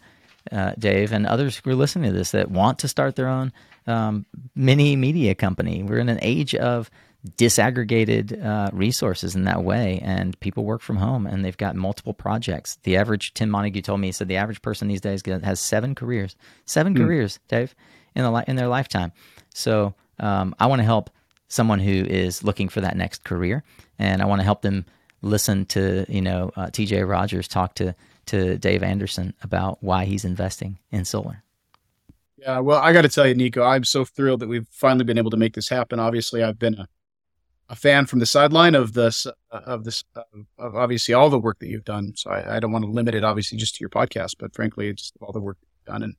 uh, Dave, and others who are listening to this that want to start their own um, mini media company. We're in an age of disaggregated uh, resources in that way, and people work from home and they've got multiple projects. The average, Tim Montague told me, he said the average person these days has seven careers, seven mm. careers, Dave, in the in their lifetime. So um, I want to help someone who is looking for that next career, and I want to help them listen to you know uh, T.J. Rogers talk to to Dave Anderson about why he's investing in solar. Yeah, well, I got to tell you, Nico, I'm so thrilled that we've finally been able to make this happen. Obviously, I've been a a fan from the sideline of this of this of obviously all the work that you've done. So I, I, don't want to limit it obviously just to your podcast, but frankly, just all the work done and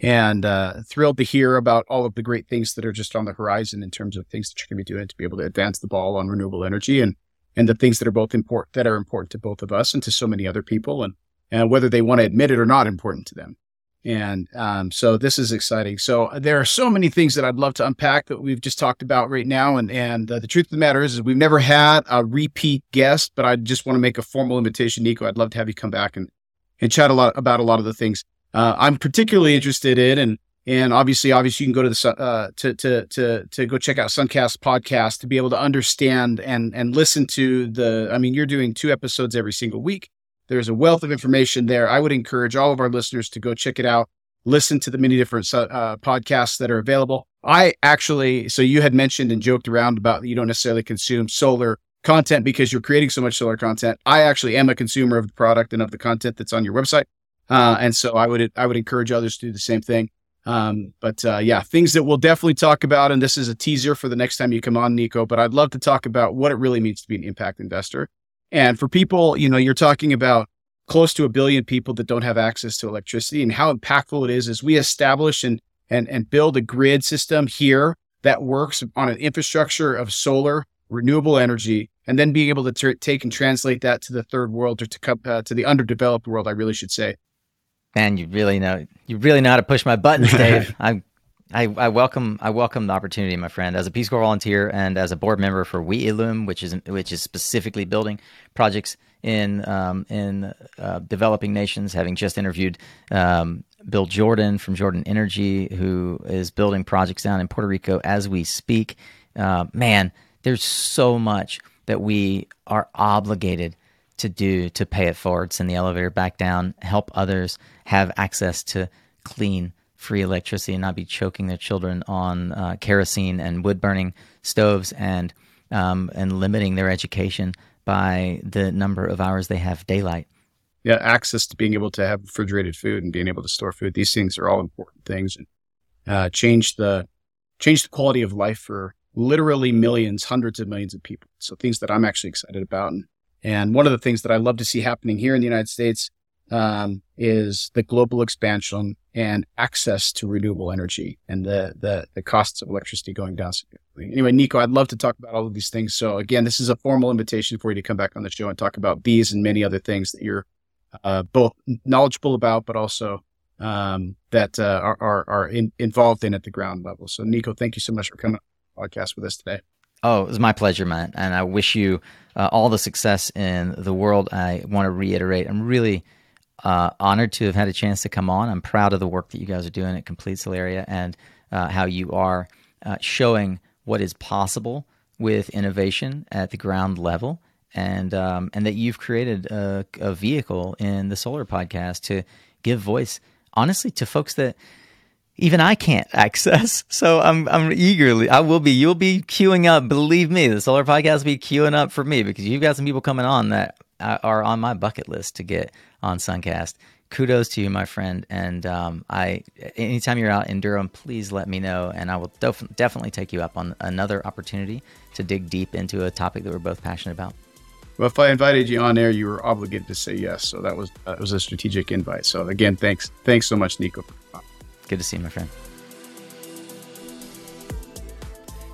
and uh, thrilled to hear about all of the great things that are just on the horizon in terms of things that you're going to be doing to be able to advance the ball on renewable energy and and the things that are both important that are important to both of us and to so many other people and and whether they want to admit it or not important to them. And um, so this is exciting. So there are so many things that I'd love to unpack that we've just talked about right now. And and uh, the truth of the matter is, is we've never had a repeat guest, but I just want to make a formal invitation, Nico. I'd love to have you come back and and chat a lot about a lot of the things uh, I'm particularly interested in. And and obviously, obviously, you can go to the uh, to to to to go check out Suncast podcast to be able to understand and and listen to the. I mean, you're doing two episodes every single week. There's a wealth of information there. I would encourage all of our listeners to go check it out, listen to the many different uh, podcasts that are available. I actually, so you had mentioned and joked around about you don't necessarily consume solar content because you're creating so much solar content. I actually am a consumer of the product and of the content that's on your website. Uh, and so I would, I would encourage others to do the same thing. Um, but uh, yeah, things that we'll definitely talk about. And this is a teaser for the next time you come on, Nico. But I'd love to talk about what it really means to be an impact investor and for people, you know, you're talking about close to a billion people that don't have access to electricity and how impactful it is as we establish and and and build a grid system here that works on an infrastructure of solar renewable energy and then being able to t- take and translate that to the third world or to uh, to the underdeveloped world i really should say man you really know you really know how to push my buttons dave i'm I, I, welcome I welcome the opportunity, my friend, as a Peace Corps volunteer and as a board member for We Illume, which is which is specifically building projects in um, in uh, developing nations. Having just interviewed um, Bill Jordan from Jordan Energy, who is building projects down in Puerto Rico as we speak. Uh, man, there's so much that we are obligated to do to pay it forward, send the elevator back down, help others have access to clean free electricity and not be choking their children on uh, kerosene and wood burning stoves and um, and limiting their education by the number of hours they have daylight. Yeah, access to being able to have refrigerated food and being able to store food. These things are all important things and uh, change the change the quality of life for literally millions, hundreds of millions of people. So things that I'm actually excited about. And, and one of the things that I love to see happening here in the United States um, is the global expansion and access to renewable energy and the, the, the costs of electricity going down significantly. Anyway, Nico, I'd love to talk about all of these things. So again, this is a formal invitation for you to come back on the show and talk about these and many other things that you're uh, both knowledgeable about, but also um, that uh, are, are, are in, involved in at the ground level. So Nico, thank you so much for coming on the podcast with us today. Oh, it was my pleasure, man. And I wish you uh, all the success in the world. I want to reiterate, I'm really – uh, honored to have had a chance to come on. I'm proud of the work that you guys are doing at Complete Solaria and uh, how you are uh, showing what is possible with innovation at the ground level, and um, and that you've created a, a, vehicle in the Solar Podcast to give voice, honestly, to folks that even I can't access. So I'm I'm eagerly I will be you'll be queuing up. Believe me, the Solar Podcast will be queuing up for me because you've got some people coming on that are on my bucket list to get on Suncast. Kudos to you, my friend. And um, I, anytime you're out in Durham, please let me know, and I will def- definitely take you up on another opportunity to dig deep into a topic that we're both passionate about. Well, if I invited you on there, you were obligated to say yes. So that was that was a strategic invite. So again, thanks, thanks so much, Nico. Good to see you, my friend.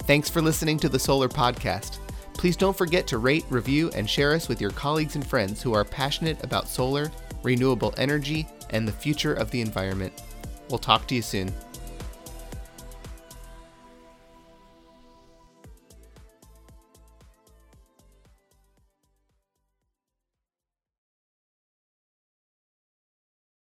Thanks for listening to the Solar Podcast. Please don't forget to rate, review, and share us with your colleagues and friends who are passionate about solar, renewable energy, and the future of the environment. We'll talk to you soon.